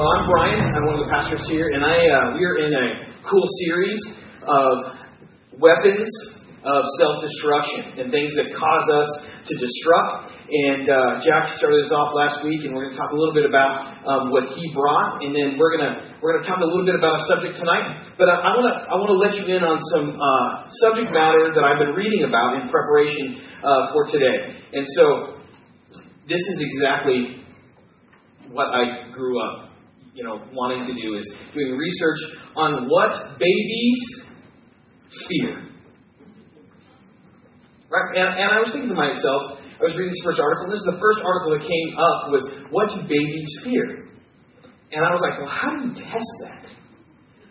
Well, I'm Brian. I'm one of the pastors here, and I uh, we're in a cool series of weapons of self-destruction and things that cause us to destruct. And uh, Jack started us off last week, and we're going to talk a little bit about um, what he brought, and then we're going to we're going to talk a little bit about a subject tonight. But I want to I want to let you in on some uh, subject matter that I've been reading about in preparation uh, for today. And so this is exactly what I grew up, you know, wanting to do is doing research on what babies fear. Right? And, and I was thinking to myself, I was reading this first article, and this is the first article that came up was what do babies fear? And I was like, well, how do you test that?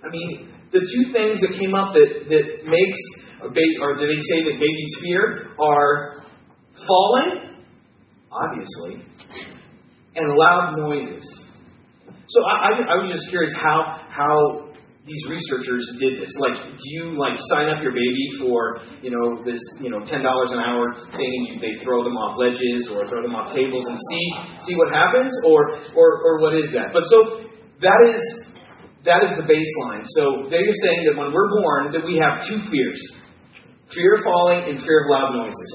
I mean, the two things that came up that, that makes a baby, or that they say that babies fear are falling, obviously, and loud noises. So I, I, I was just curious how how these researchers did this. Like, do you like sign up your baby for you know this you know ten dollars an hour thing, and you, they throw them off ledges or throw them off tables and see see what happens, or or or what is that? But so that is that is the baseline. So they're saying that when we're born, that we have two fears: fear of falling and fear of loud noises.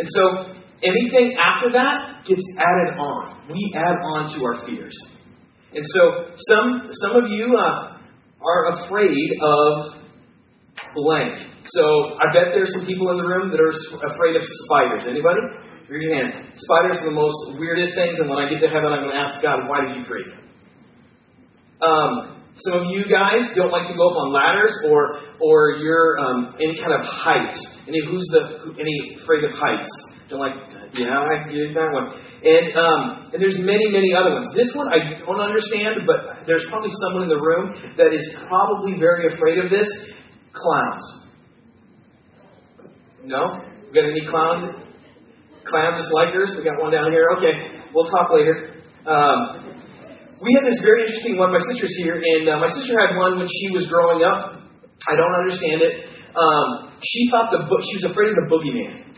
And so Anything after that gets added on. We add on to our fears. And so some some of you uh, are afraid of blank. So I bet there's some people in the room that are afraid of spiders. Anybody? Raise your hand. Spiders are the most weirdest things, and when I get to heaven, I'm going to ask God, why did you create them? Um, some of you guys don't like to go up on ladders or or you're um, any kind of heights. Any who's the any afraid of heights? Don't like, yeah, I get that one. And um, and there's many, many other ones. This one I don't understand, but there's probably someone in the room that is probably very afraid of this. Clowns. No? We got any clown clown dislikers? We got one down here. Okay, we'll talk later. Um, we had this very interesting one. My sister's here, and uh, my sister had one when she was growing up. I don't understand it. Um, she thought the book. She was afraid of the boogeyman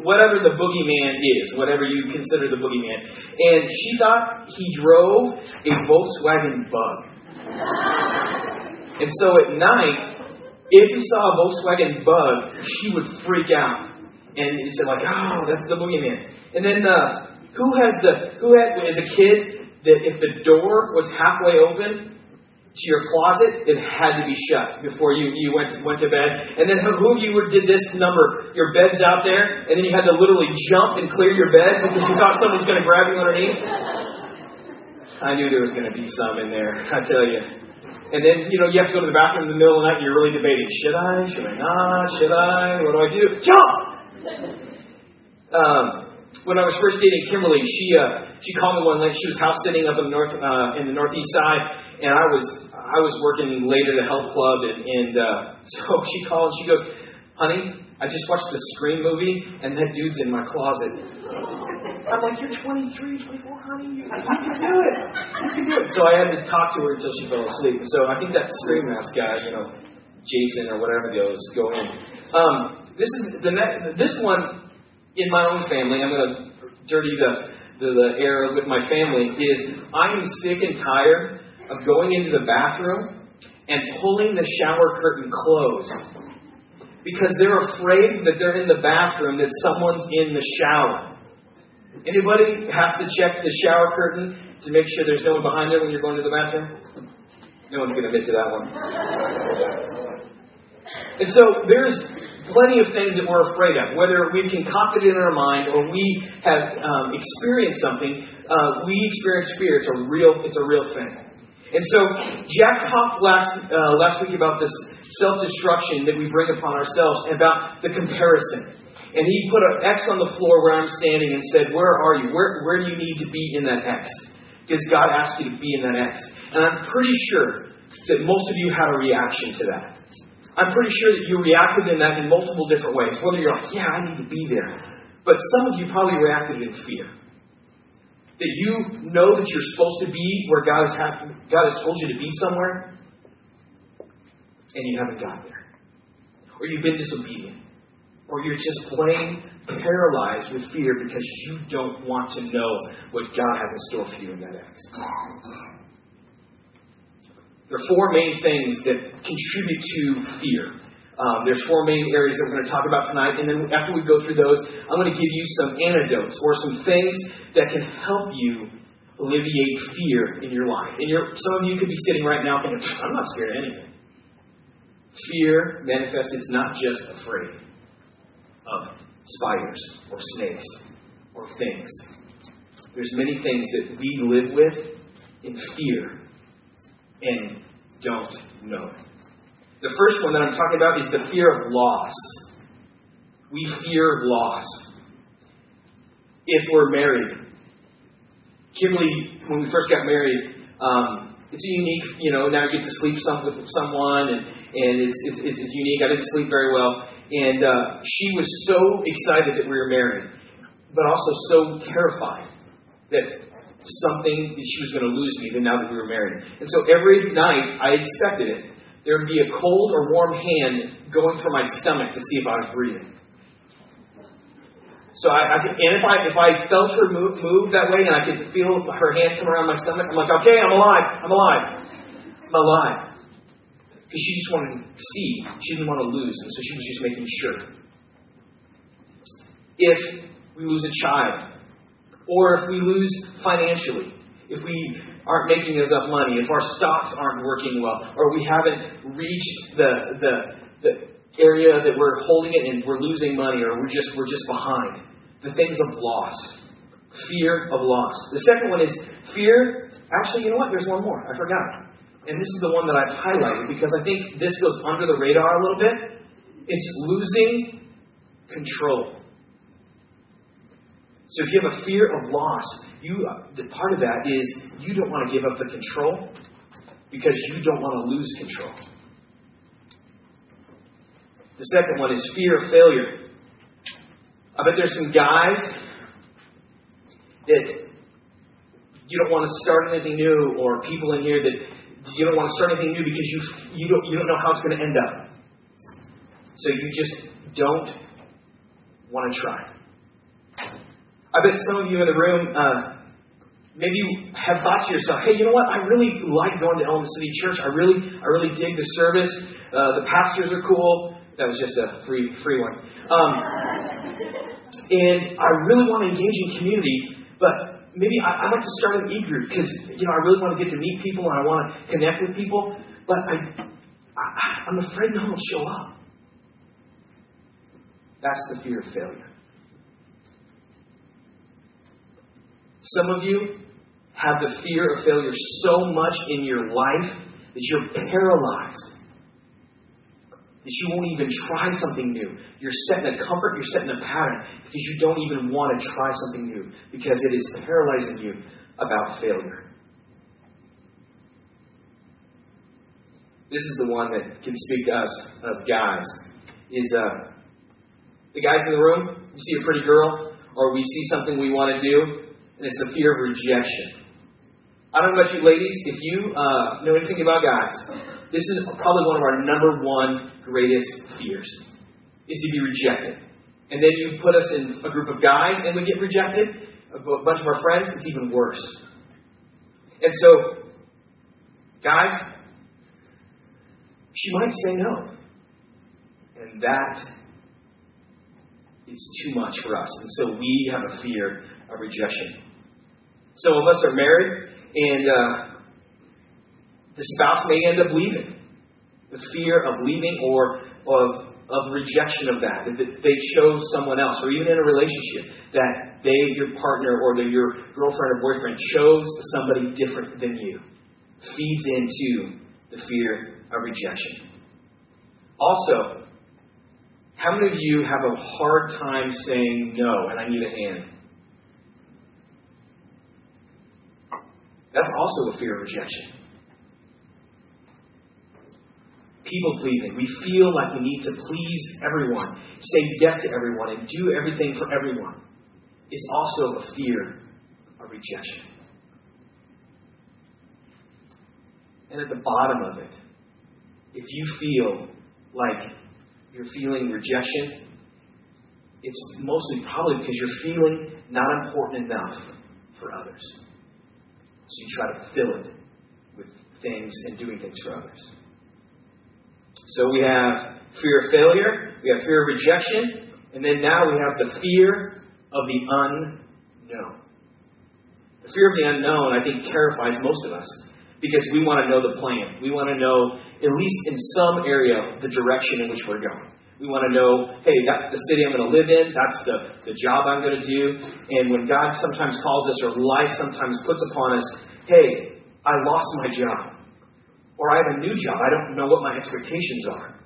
whatever the boogeyman is, whatever you consider the boogeyman. And she thought he drove a Volkswagen bug. And so at night, if he saw a Volkswagen bug, she would freak out. And it's like, oh, that's the boogeyman. And then uh, who has the who had as a kid that if the door was halfway open, to your closet, it had to be shut before you, you went, went to bed. And then who of you did this number? Your bed's out there, and then you had to literally jump and clear your bed because you thought someone was going to grab you underneath? I knew there was going to be some in there, I tell you. And then, you know, you have to go to the bathroom in the middle of the night and you're really debating, should I, should I not, should I, what do I do? Jump! Um, when I was first dating Kimberly, she uh, she called me one night. She was house sitting up in the north uh, in the northeast side, and I was I was working late at a health club, and, and uh, so she called. and She goes, "Honey, I just watched the Scream movie, and that dude's in my closet." I'm like, "You're 23, 24, honey. You, you can do it. You can do it." So I had to talk to her until she fell asleep. So I think that Scream mask guy, you know, Jason or whatever goes, go in. Um, this is the ne- this one in my own family. I'm going to dirty the, the the air with my family. Is I am sick and tired of going into the bathroom and pulling the shower curtain closed because they're afraid that they're in the bathroom that someone's in the shower. Anybody has to check the shower curtain to make sure there's no one behind there when you're going to the bathroom? No one's going to admit to that one. And so there's plenty of things that we're afraid of, whether we've concocted it in our mind or we have um, experienced something. Uh, we experience fear. It's a real. It's a real thing. And so Jack talked last, uh, last week about this self destruction that we bring upon ourselves, and about the comparison. And he put an X on the floor where I'm standing and said, Where are you? Where, where do you need to be in that X? Because God asked you to be in that X. And I'm pretty sure that most of you had a reaction to that. I'm pretty sure that you reacted in that in multiple different ways. Whether you're like, Yeah, I need to be there. But some of you probably reacted in fear that you know that you're supposed to be where God has, had, God has told you to be somewhere, and you haven't got there. Or you've been disobedient. Or you're just plain paralyzed with fear because you don't want to know what God has in store for you in that X. There are four main things that contribute to fear. Um, there's four main areas that we're going to talk about tonight, and then after we go through those, I'm going to give you some antidotes or some things that can help you alleviate fear in your life. And some of you could be sitting right now thinking, I'm not scared of anything. Fear manifests not just afraid of spiders or snakes or things. There's many things that we live with in fear and don't know The first one that I'm talking about is the fear of loss. We fear loss. If we're married, Kimberly, when we first got married, um, it's unique, you know, now you get to sleep some, with someone, and, and it's, it's, it's unique. I didn't sleep very well. And uh, she was so excited that we were married, but also so terrified that something that she was going to lose me even now that we were married. And so every night I expected it. There would be a cold or warm hand going for my stomach to see if I was breathing. So I, I and if I if I felt her move move that way and I could feel her hand come around my stomach, I'm like, okay, I'm alive, I'm alive, I'm alive. Because she just wanted to see, she didn't want to lose, and so she was just making sure. If we lose a child, or if we lose financially, if we aren't making enough money, if our stocks aren't working well, or we haven't reached the, the, the area that we're holding it in, we're losing money, or we're just, we're just behind. The things of loss. Fear of loss. The second one is fear. Actually, you know what? There's one more. I forgot. And this is the one that I've highlighted because I think this goes under the radar a little bit. It's losing control. So if you have a fear of loss, you the part of that is you don't want to give up the control because you don't want to lose control. The second one is fear of failure. I bet there's some guys that you don't want to start anything new, or people in here that you don't want to start anything new because you you don't you don't know how it's going to end up. So you just don't want to try. I bet some of you in the room, uh, maybe have thought to yourself, hey, you know what? I really like going to Elm City Church. I really, I really dig the service. Uh, the pastors are cool. That was just a free, free one. Um, and I really want to engage in community, but maybe I, would like to start an e group because you know I really want to get to meet people and I want to connect with people, but I, I I'm afraid no one will show up. That's the fear of failure. Some of you have the fear of failure so much in your life that you're paralyzed. That you won't even try something new. You're set in a comfort, you're set in a pattern because you don't even want to try something new because it is paralyzing you about failure. This is the one that can speak to us, us guys. Is uh, the guys in the room? We see a pretty girl, or we see something we want to do, and it's the fear of rejection. I don't know about you ladies, if you uh, know anything about guys, this is probably one of our number one greatest fears, is to be rejected. And then you put us in a group of guys and we get rejected, a bunch of our friends, it's even worse. And so, guys, she might say no. And that is too much for us. And so we have a fear of rejection. Some of us are married, and uh, the spouse may end up leaving. The fear of leaving or of, of rejection of that, that they chose someone else, or even in a relationship, that they, your partner, or the, your girlfriend or boyfriend, chose somebody different than you, feeds into the fear of rejection. Also, how many of you have a hard time saying no? And I need a hand. That's also a fear of rejection. People pleasing. We feel like we need to please everyone, say yes to everyone, and do everything for everyone. Is also a fear of rejection. And at the bottom of it, if you feel like you're feeling rejection, it's mostly probably because you're feeling not important enough for others. So you try to fill it with things and doing things for others. So we have fear of failure, we have fear of rejection, and then now we have the fear of the unknown. The fear of the unknown, I think, terrifies most of us because we want to know the plan. We want to know, at least in some area, the direction in which we're going. We want to know, hey, that's the city I'm going to live in. That's the, the job I'm going to do. And when God sometimes calls us, or life sometimes puts upon us, hey, I lost my job. Or I have a new job. I don't know what my expectations are.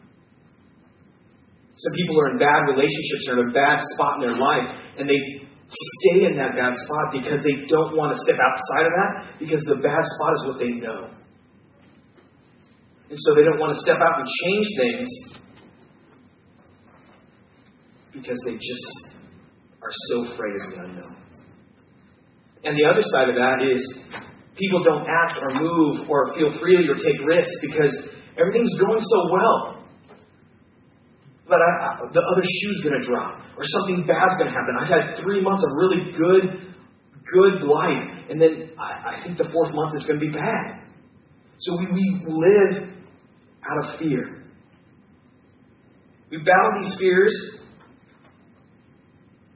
Some people are in bad relationships or in a bad spot in their life, and they stay in that bad spot because they don't want to step outside of that because the bad spot is what they know. And so they don't want to step out and change things because they just are so afraid of the unknown. And the other side of that is people don't act or move or feel freely or take risks because everything's going so well. But I, the other shoe's going to drop or something bad's going to happen. I've had three months of really good, good life, and then I, I think the fourth month is going to be bad. So we, we live out of fear. We battle these fears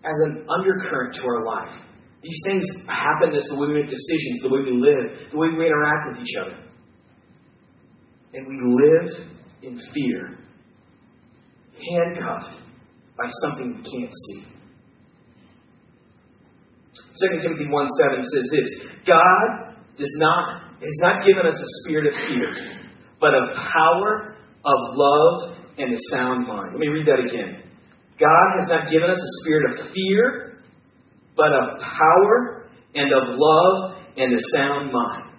as an undercurrent to our life. These things happen as the way we make decisions, the way we live, the way we interact with each other. And we live in fear, handcuffed by something we can't see. 2 Timothy 1 7 says this God does not, has not given us a spirit of fear, but of power, of love, and a sound mind. Let me read that again. God has not given us a spirit of fear, but of power and of love and a sound mind.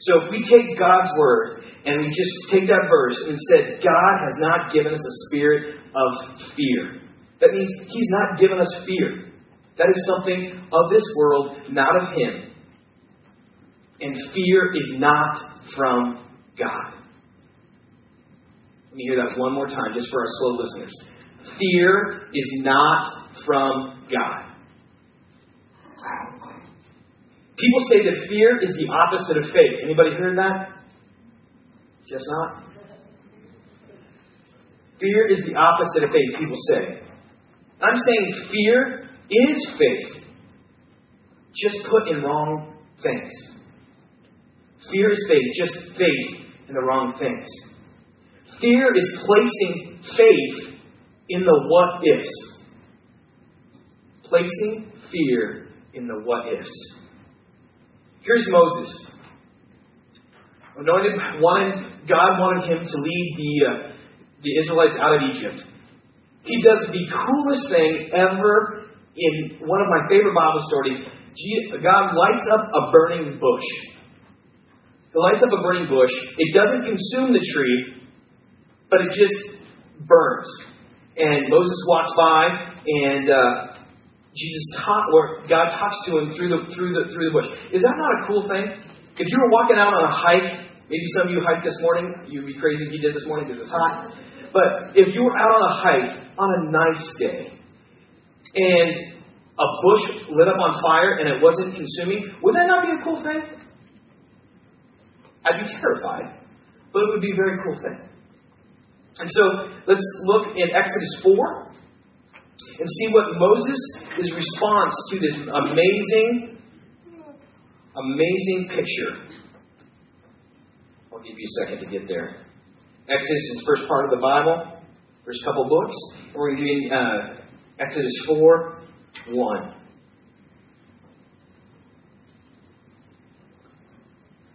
So if we take God's word and we just take that verse and said, God has not given us a spirit of fear, that means He's not given us fear. That is something of this world, not of Him. And fear is not from God. Let me hear that one more time, just for our slow listeners. Fear is not from God. People say that fear is the opposite of faith. Anybody heard that? Just not? Fear is the opposite of faith, people say. I'm saying fear is faith, just put in wrong things. Fear is faith, just faith in the wrong things. Fear is placing faith in the what ifs. Placing fear in the what ifs. Here's Moses. Anointed, wanted, God wanted him to lead the, uh, the Israelites out of Egypt. He does the coolest thing ever in one of my favorite Bible stories. God lights up a burning bush. He lights up a burning bush. It doesn't consume the tree, but it just burns. And Moses walks by, and uh, Jesus taught, or God talks to him through the through the through the bush. Is that not a cool thing? If you were walking out on a hike, maybe some of you hiked this morning. You'd be crazy if you did this morning because it's hot. But if you were out on a hike on a nice day and a bush lit up on fire and it wasn't consuming, would that not be a cool thing? I'd be terrified, but it would be a very cool thing. And so let's look in Exodus 4 and see what Moses' response to this amazing, amazing picture. I'll give you a second to get there. Exodus is the first part of the Bible, first couple books. We're going to uh, Exodus 4 1.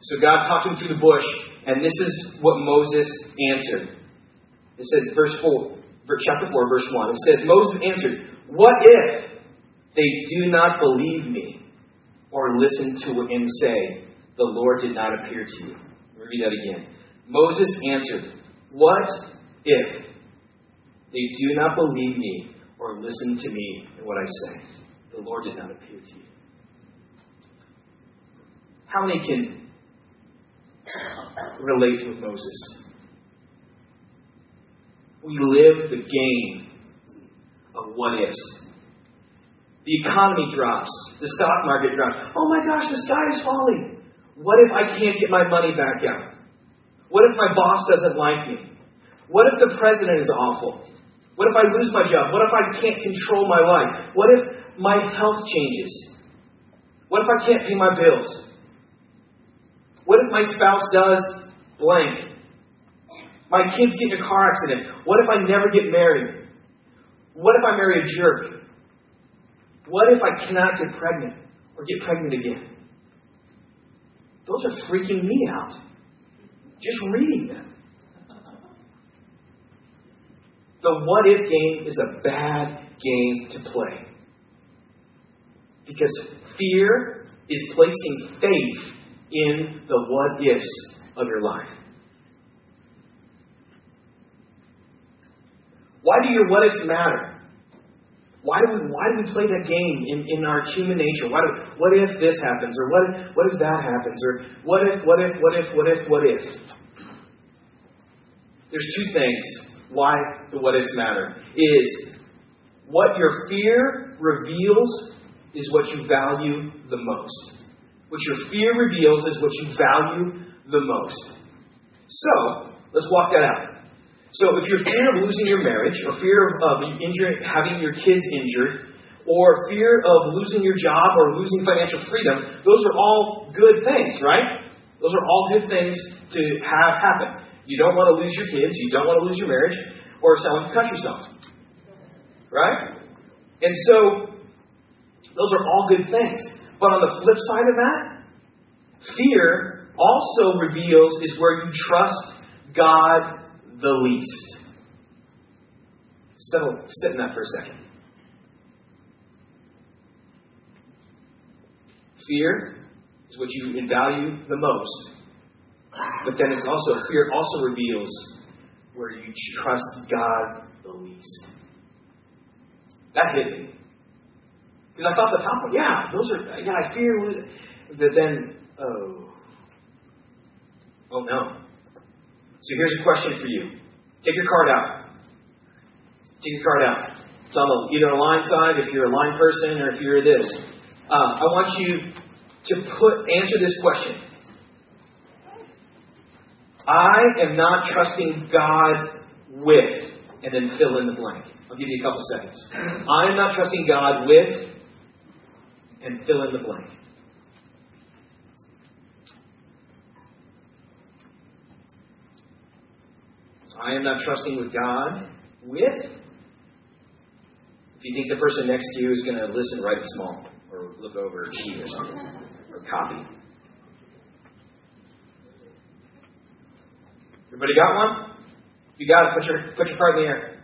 So God talked him through the bush, and this is what Moses answered. It says, verse 4, chapter 4, verse 1. It says, Moses answered, What if they do not believe me or listen to and say, The Lord did not appear to you? Read that again. Moses answered, What if they do not believe me or listen to me and what I say? The Lord did not appear to you. How many can relate with Moses? We live the game of what ifs. The economy drops. The stock market drops. Oh my gosh, the sky is falling. What if I can't get my money back out? What if my boss doesn't like me? What if the president is awful? What if I lose my job? What if I can't control my life? What if my health changes? What if I can't pay my bills? What if my spouse does blank? My kids get in a car accident. What if I never get married? What if I marry a jerk? What if I cannot get pregnant or get pregnant again? Those are freaking me out. Just reading them. The what if game is a bad game to play. Because fear is placing faith in the what ifs of your life. Why do your what ifs matter? Why do we why do we play that game in, in our human nature? Why do, what if this happens? Or what if, what if that happens? Or what if, what if, what if, what if, what if? There's two things why the what ifs matter. Is what your fear reveals is what you value the most. What your fear reveals is what you value the most. So, let's walk that out. So, if you're fear of losing your marriage, or fear of injuring, having your kids injured, or fear of losing your job or losing financial freedom, those are all good things, right? Those are all good things to have happen. You don't want to lose your kids, you don't want to lose your marriage, or selling to cut yourself. Right? And so, those are all good things. But on the flip side of that, fear also reveals is where you trust God the least. Settle, sit in that for a second. Fear is what you value the most. But then it's also, fear also reveals where you trust God the least. That hit me. Because I thought the top one, yeah, those are, yeah, I fear that then, oh, oh no. So here's a question for you. Take your card out. Take your card out. It's on the, either a line side if you're a line person or if you're this. Uh, I want you to put answer this question. I am not trusting God with, and then fill in the blank. I'll give you a couple seconds. I am not trusting God with, and fill in the blank. I am not trusting with God with. If you think the person next to you is going to listen, it small, or look over, or cheat, or something, or copy. Everybody got one? You got it, put your put your card in the air.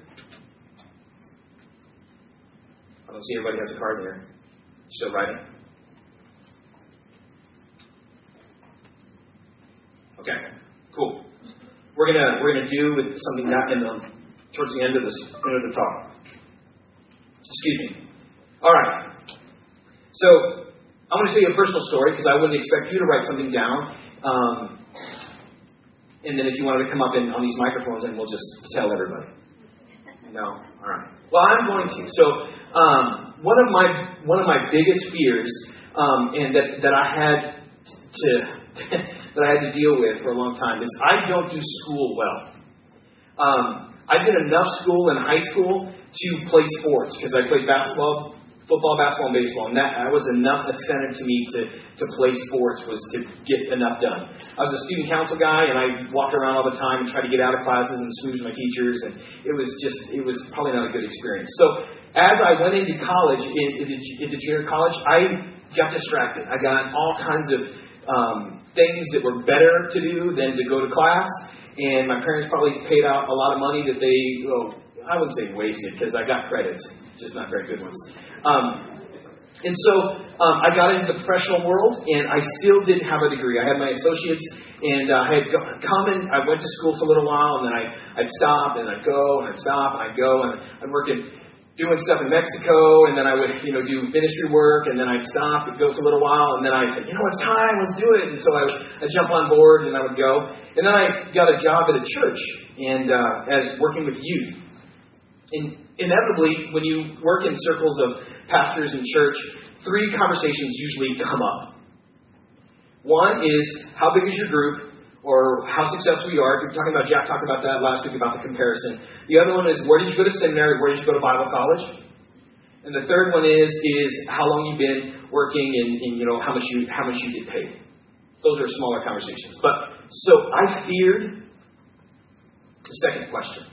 I don't see everybody has a card in the air. Still writing? Okay, cool. We're gonna we're gonna do with something that in the towards the end of this end of the talk. Excuse me. All right. So I'm going to tell you a personal story because I wouldn't expect you to write something down. Um, and then if you wanted to come up in, on these microphones and we'll just tell everybody. No? All right. Well, I'm going to. So um, one of my one of my biggest fears, um, and that that I had to that I had to deal with for a long time is I don't do school well. Um, I did enough school in high school to play sports because I played basketball, football, basketball, and baseball, and that, that was enough incentive to me to, to play sports was to get enough done. I was a student council guy, and I walked around all the time and tried to get out of classes and smooch my teachers, and it was just it was probably not a good experience. So as I went into college, in, into junior college, I got distracted. I got all kinds of um, things that were better to do than to go to class, and my parents probably paid out a lot of money that they well, I wouldn't say wasted because I got credits, just not very good ones. Um, and so um, I got into the professional world, and I still didn't have a degree. I had my associates, and uh, I had come and I went to school for a little while, and then I, I'd stop, and I'd go, and I'd stop, and I'd go, and I'd work in doing stuff in Mexico, and then I would, you know, do ministry work, and then I'd stop, and go for a little while, and then I'd say, you know, it's time, let's do it. And so I I'd jump on board, and I would go. And then I got a job at a church, and uh, as working with youth. And inevitably, when you work in circles of pastors and church, three conversations usually come up. One is how big is your group, or how successful you are. You're talking about Jack talked about that last week about the comparison. The other one is where did you go to seminary, where did you go to Bible college? And the third one is is how long you've been working and, and you know how much you how much you get paid. Those are smaller conversations. But so I feared the second question.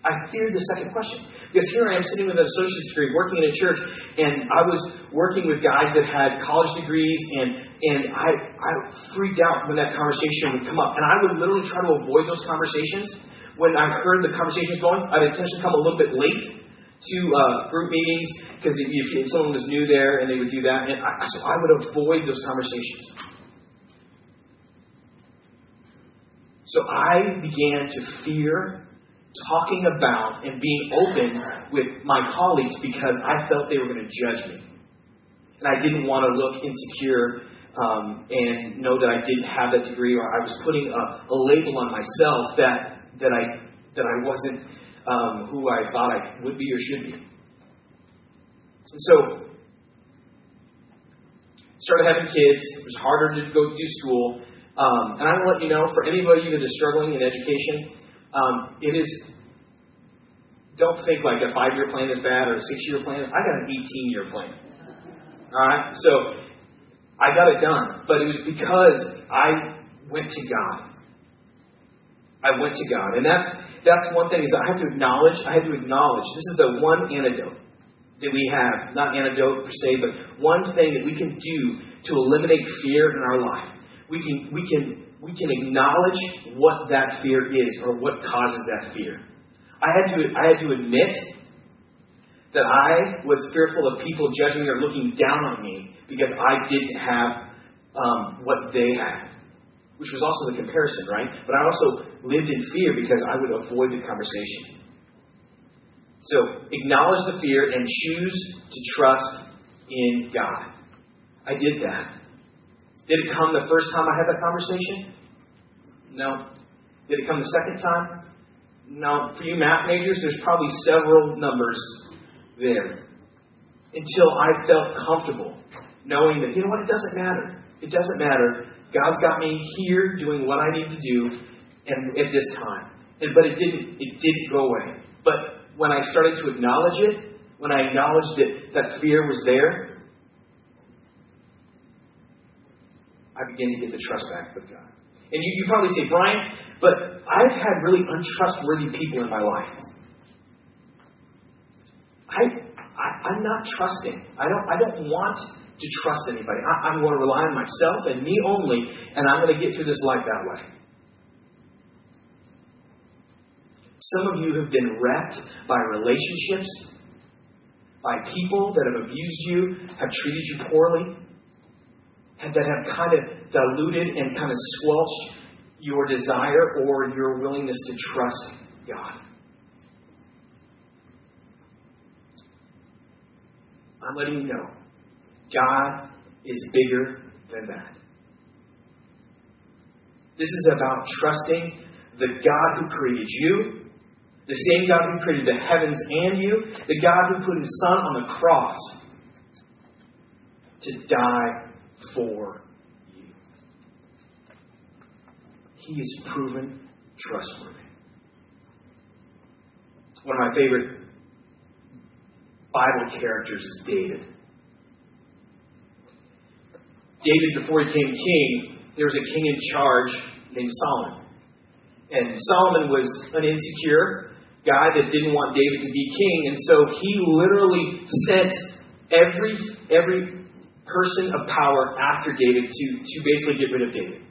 I feared the second question. Because here I am sitting with an associate's degree, working in a church, and I was working with guys that had college degrees, and, and I, I freaked out when that conversation would come up. And I would literally try to avoid those conversations. When I heard the conversations going, I'd intentionally come a little bit late to uh, group meetings because if, if, someone was new there and they would do that, and I, so I would avoid those conversations. So I began to fear talking about and being open with my colleagues because I felt they were going to judge me, and I didn't want to look insecure um, and know that I didn't have that degree or I was putting a, a label on myself that that I that I wasn't um, who I thought I would be or should be. And so, started having kids. It was harder to go do school. Um, and I want to let you know, for anybody that is struggling in education, um, it is. Don't think like a five-year plan is bad or a six-year plan. I got an 18-year plan. All right, so I got it done, but it was because I went to God. I went to God, and that's that's one thing is I have to acknowledge, I have to acknowledge, this is the one antidote that we have, not antidote per se, but one thing that we can do to eliminate fear in our life. We can, we can, we can acknowledge what that fear is or what causes that fear. I had to, I had to admit that I was fearful of people judging or looking down on me because I didn't have um, what they had which was also the comparison, right? But I also lived in fear because I would avoid the conversation. So acknowledge the fear and choose to trust in God. I did that. Did it come the first time I had that conversation? No. Did it come the second time? No. For you math majors, there's probably several numbers there. Until I felt comfortable knowing that, you know what, it doesn't matter. It doesn't matter God's got me here doing what I need to do and at this time. And, but it didn't it didn't go away. But when I started to acknowledge it, when I acknowledged that that fear was there, I begin to get the trust back with God. And you, you probably say, Brian, but I've had really untrustworthy people in my life. I, I I'm not trusting. I don't I don't want to trust anybody. I, am going to rely on myself and me only, and I'm going to get through this life that way. Some of you have been wrecked by relationships, by people that have abused you, have treated you poorly, that have kind of diluted and kind of squelched your desire or your willingness to trust God. I'm letting you know God is bigger than that. This is about trusting the God who created you, the same God who created the heavens and you, the God who put his Son on the cross to die for you. He is proven trustworthy. One of my favorite Bible characters is David. David, before he became king, there was a king in charge named Solomon. And Solomon was an insecure guy that didn't want David to be king, and so he literally sent every every person of power after David to, to basically get rid of David.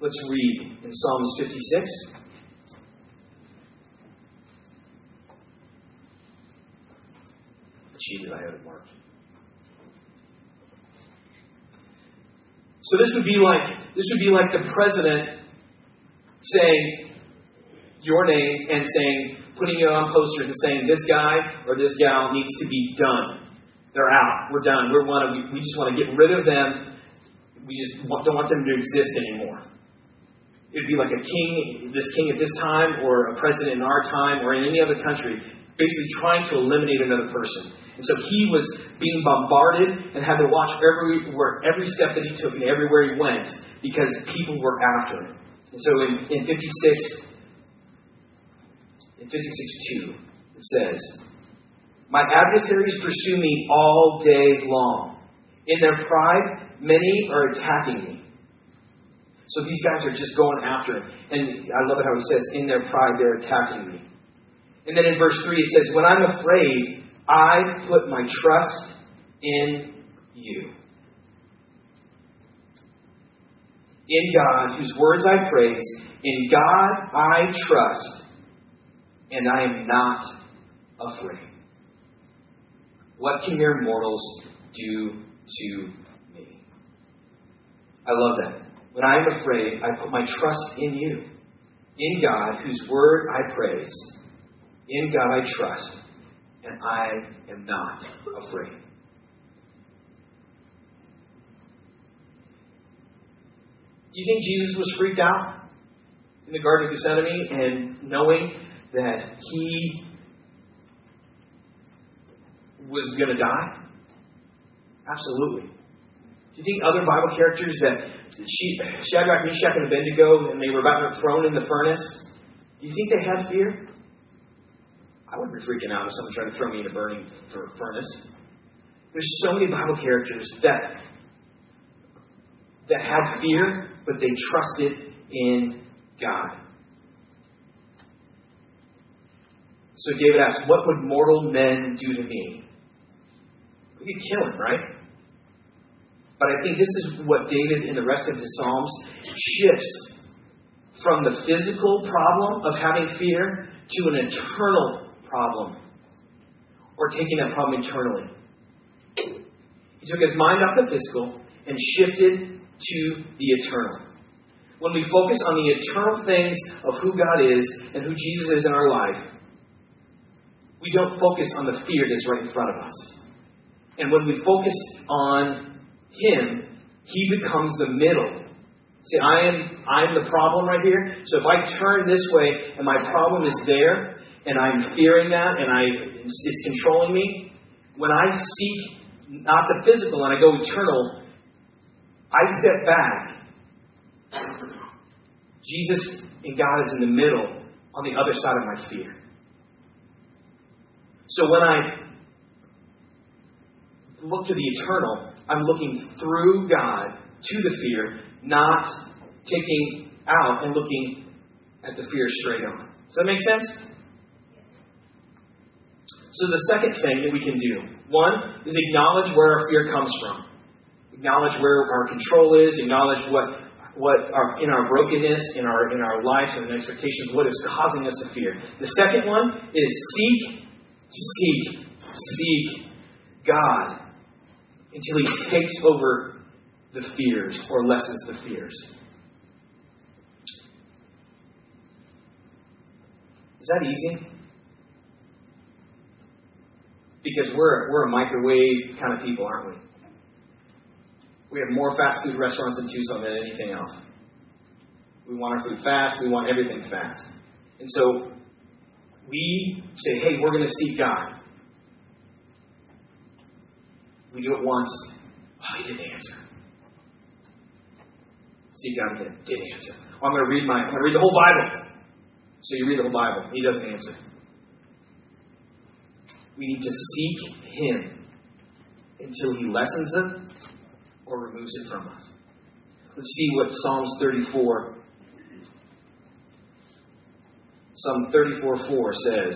Let's read in Psalms 56. cheated. I had it marked. So this would be like this would be like the president saying your name and saying putting it on posters and saying this guy or this gal needs to be done. They're out. We're done. We're one. We, we just want to get rid of them. We just want, don't want them to exist anymore. It would be like a king, this king at this time, or a president in our time, or in any other country, basically trying to eliminate another person. And so he was being bombarded and had to watch every where every step that he took and everywhere he went because people were after him. And so in, in 56, in 56 2, it says, My adversaries pursue me all day long. In their pride, many are attacking me. So these guys are just going after him. And I love it how it says, in their pride, they're attacking me. And then in verse 3, it says, When I'm afraid, I put my trust in you. In God, whose words I praise, in God I trust, and I am not afraid. What can mere mortals do to me? I love that. When I am afraid, I put my trust in you. In God, whose word I praise. In God I trust, and I am not afraid. Do you think Jesus was freaked out in the Garden of Gethsemane and knowing that he was going to die? Absolutely. Do you think other Bible characters that Shadrach, Meshach, and Abednego, and they were about to be thrown in the furnace, do you think they had fear? I wouldn't be freaking out if someone tried to throw me in a burning furnace. There's so many Bible characters that that had fear, but they trusted in God. So David asks, What would mortal men do to me? We could kill him, right? But I think this is what David in the rest of his Psalms shifts from the physical problem of having fear to an eternal problem or taking that problem internally. He took his mind off the physical and shifted to the eternal. When we focus on the eternal things of who God is and who Jesus is in our life, we don't focus on the fear that's right in front of us. And when we focus on Him, He becomes the middle. See, I am I am the problem right here. So if I turn this way and my problem is there, and I'm fearing that, and I it's controlling me, when I seek not the physical and I go eternal, I step back. Jesus and God is in the middle on the other side of my fear. So when I look to the eternal, I'm looking through God to the fear, not taking out and looking at the fear straight on. Does that make sense? So the second thing that we can do, one, is acknowledge where our fear comes from. Acknowledge where our control is, acknowledge what what in our brokenness, in our in our lives and expectations, what is causing us to fear. The second one is seek seek, seek God until He takes over the fears or lessens the fears. Is that easy? Because we're, we're a microwave kind of people, aren't we? We have more fast food restaurants in Tucson than anything else. We want our food fast, we want everything fast. And so we say, hey, we're going to seek God. We do it once. Oh, he didn't answer. Seek God again. Didn't answer. Oh, I'm going to read my. I'm going to read the whole Bible. So you read the whole Bible. He doesn't answer. We need to seek Him until He lessens it or removes it from us. Let's see what Psalms 34 Psalm 34:4 says,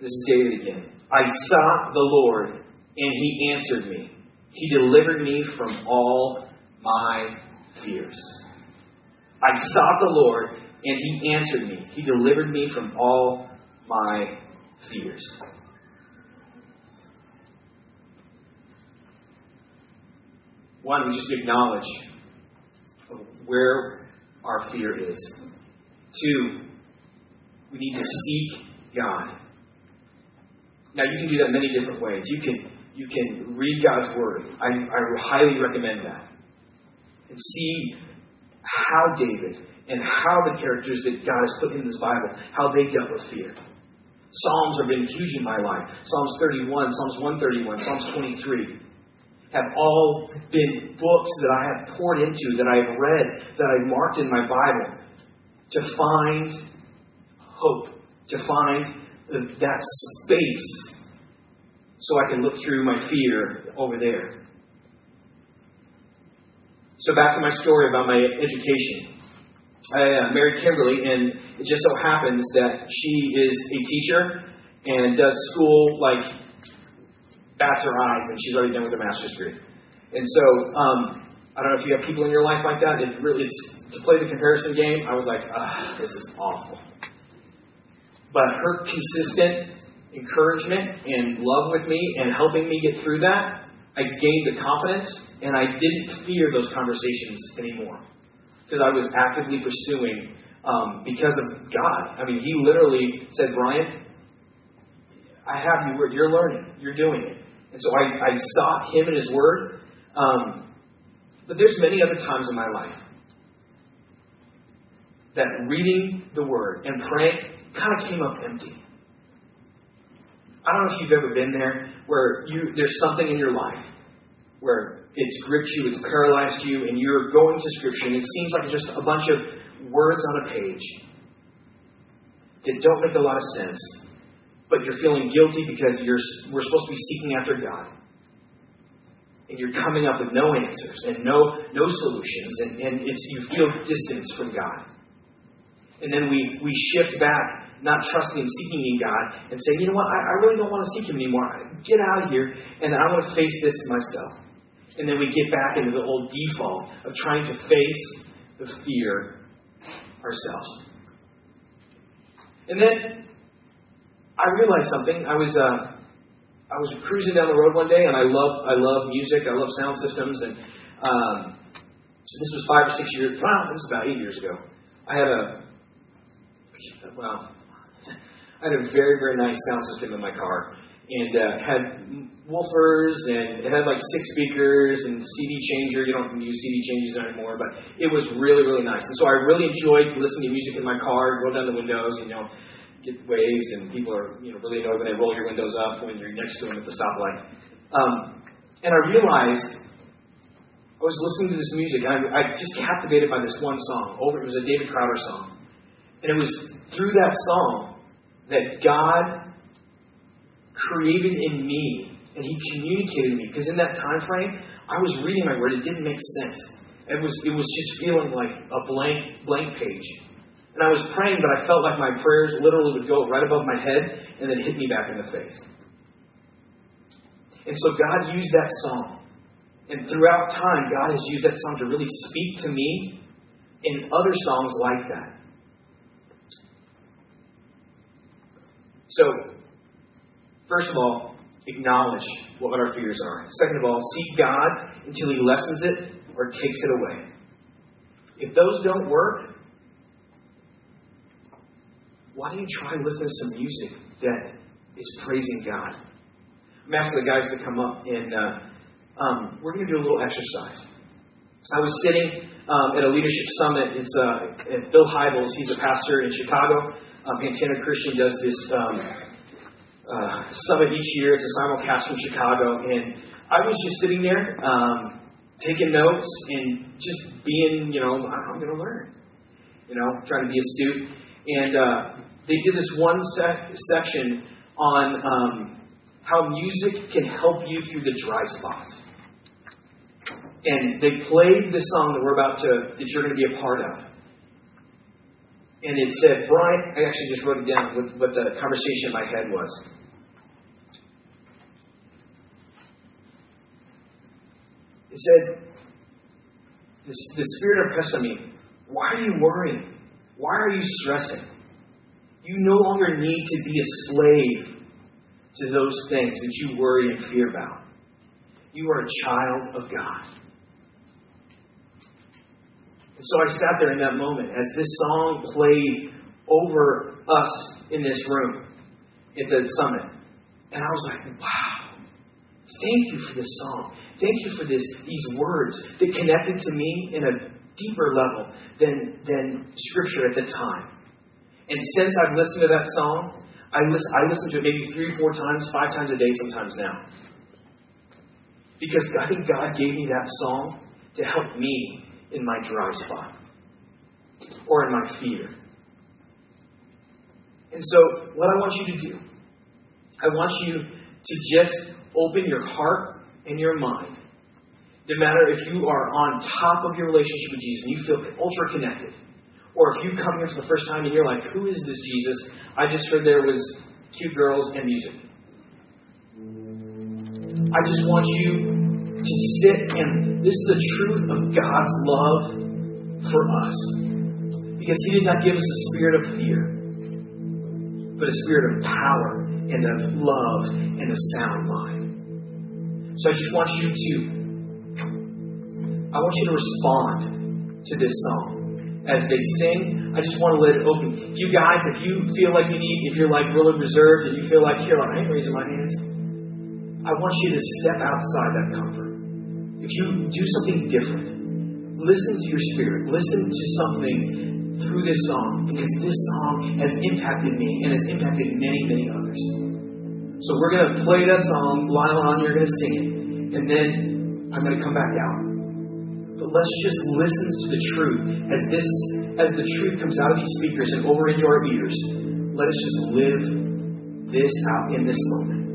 This is David again. I sought the Lord, and he answered me. He delivered me from all my fears. I sought the Lord, and he answered me. He delivered me from all my fears. One, we just acknowledge where our fear is. Two, we need to seek God. Now you can do that many different ways. You can you can read God's word. I, I highly recommend that. And see how David and how the characters that God has put in this Bible, how they dealt with fear. Psalms have been huge in my life. Psalms 31, Psalms 131, Psalms 23 have all been books that I have poured into, that I've read, that I've marked in my Bible to find hope, to find that space so I can look through my fear over there. So back to my story about my education. I uh, married Kimberly, and it just so happens that she is a teacher and does school like bats her eyes, and she's already done with her master's degree. And so, um, I don't know if you have people in your life like that. It really, it's to play the comparison game. I was like, ah, this is awful. But her consistent encouragement and love with me and helping me get through that, I gained the confidence and I didn't fear those conversations anymore because I was actively pursuing um, because of God. I mean, He literally said, Brian, I have you. You're learning. You're doing it. And so I, I sought Him and His Word. Um, but there's many other times in my life that reading the Word and praying kind of came up empty. I don't know if you've ever been there where you there's something in your life where it's gripped you, it's paralyzed you, and you're going to Scripture, and it seems like just a bunch of words on a page that don't make a lot of sense, but you're feeling guilty because you're, we're supposed to be seeking after God. And you're coming up with no answers and no, no solutions, and, and it's, you feel distance from God. And then we, we shift back, not trusting and seeking in God, and say, you know what, I, I really don't want to seek Him anymore. Get out of here, and I want to face this myself. And then we get back into the old default of trying to face the fear ourselves. And then I realized something. I was uh, I was cruising down the road one day, and I love I love music. I love sound systems, and um, this was five or six years. Wow, this is about eight years ago. I had a well, I had a very very nice sound system in my car, and uh, had woofers and it had like six speakers and CD changer. You don't use CD changers anymore, but it was really really nice. And so I really enjoyed listening to music in my car. Roll down the windows, you know, waves, and people are you know really annoyed when they roll your windows up when you're next to them at the stoplight. Um, and I realized I was listening to this music, and I, I just captivated by this one song. Over, it was a David Crowder song, and it was through that song that God created in me and he communicated me. Because in that time frame i was reading my word. It didn't make sense. It was it was just feeling like a blank blank page and i was praying but i felt like my prayers literally would go right above my head and then hit me back in the face and so god used that song and throughout time god has used that song to really speak to me in other songs like that so First of all, acknowledge what our fears are. Second of all, seek God until He lessens it or takes it away. If those don't work, why don't you try listening to some music that is praising God? I'm asking the guys to come up and uh, um, we're going to do a little exercise. I was sitting um, at a leadership summit. It's uh, at Bill Hybels. He's a pastor in Chicago. Um, Pantana Christian does this um, uh, summit each year. It's a simulcast from Chicago, and I was just sitting there um, taking notes and just being, you know, I'm going to learn, you know, trying to be astute. And uh, they did this one sec- section on um, how music can help you through the dry spots. And they played the song that we're about to, that you're going to be a part of. And it said, Brian, I actually just wrote it down what, what the conversation in my head was. It said, the, the Spirit impressed on me, why are you worrying? Why are you stressing? You no longer need to be a slave to those things that you worry and fear about. You are a child of God. And so I sat there in that moment as this song played over us in this room at the summit. And I was like, wow, thank you for this song. Thank you for this, these words that connected to me in a deeper level than, than Scripture at the time. And since I've listened to that song, I listen, I listen to it maybe three, or four times, five times a day sometimes now. Because I think God gave me that song to help me in my dry spot or in my fear. And so, what I want you to do, I want you to just open your heart and your mind. No matter if you are on top of your relationship with Jesus and you feel ultra connected, or if you come here for the first time and you're like, who is this Jesus? I just heard there was cute girls and music. I just want you to sit and this is the truth of God's love for us. Because He did not give us a spirit of fear, but a spirit of power and of love and a sound mind. So I just want you to I want you to respond to this song as they sing. I just want to let it open. You guys, if you feel like you need, if you're like really reserved and you feel like, here, I ain't raising my hands, I want you to step outside that comfort. If you do something different, listen to your spirit. Listen to something through this song because this song has impacted me and has impacted many, many others. So we're going to play that song. Lyle, you're going to sing it. And then I'm going to come back out. Let's just listen to the truth as this as the truth comes out of these speakers and over into our ears. Let us just live this out in this moment.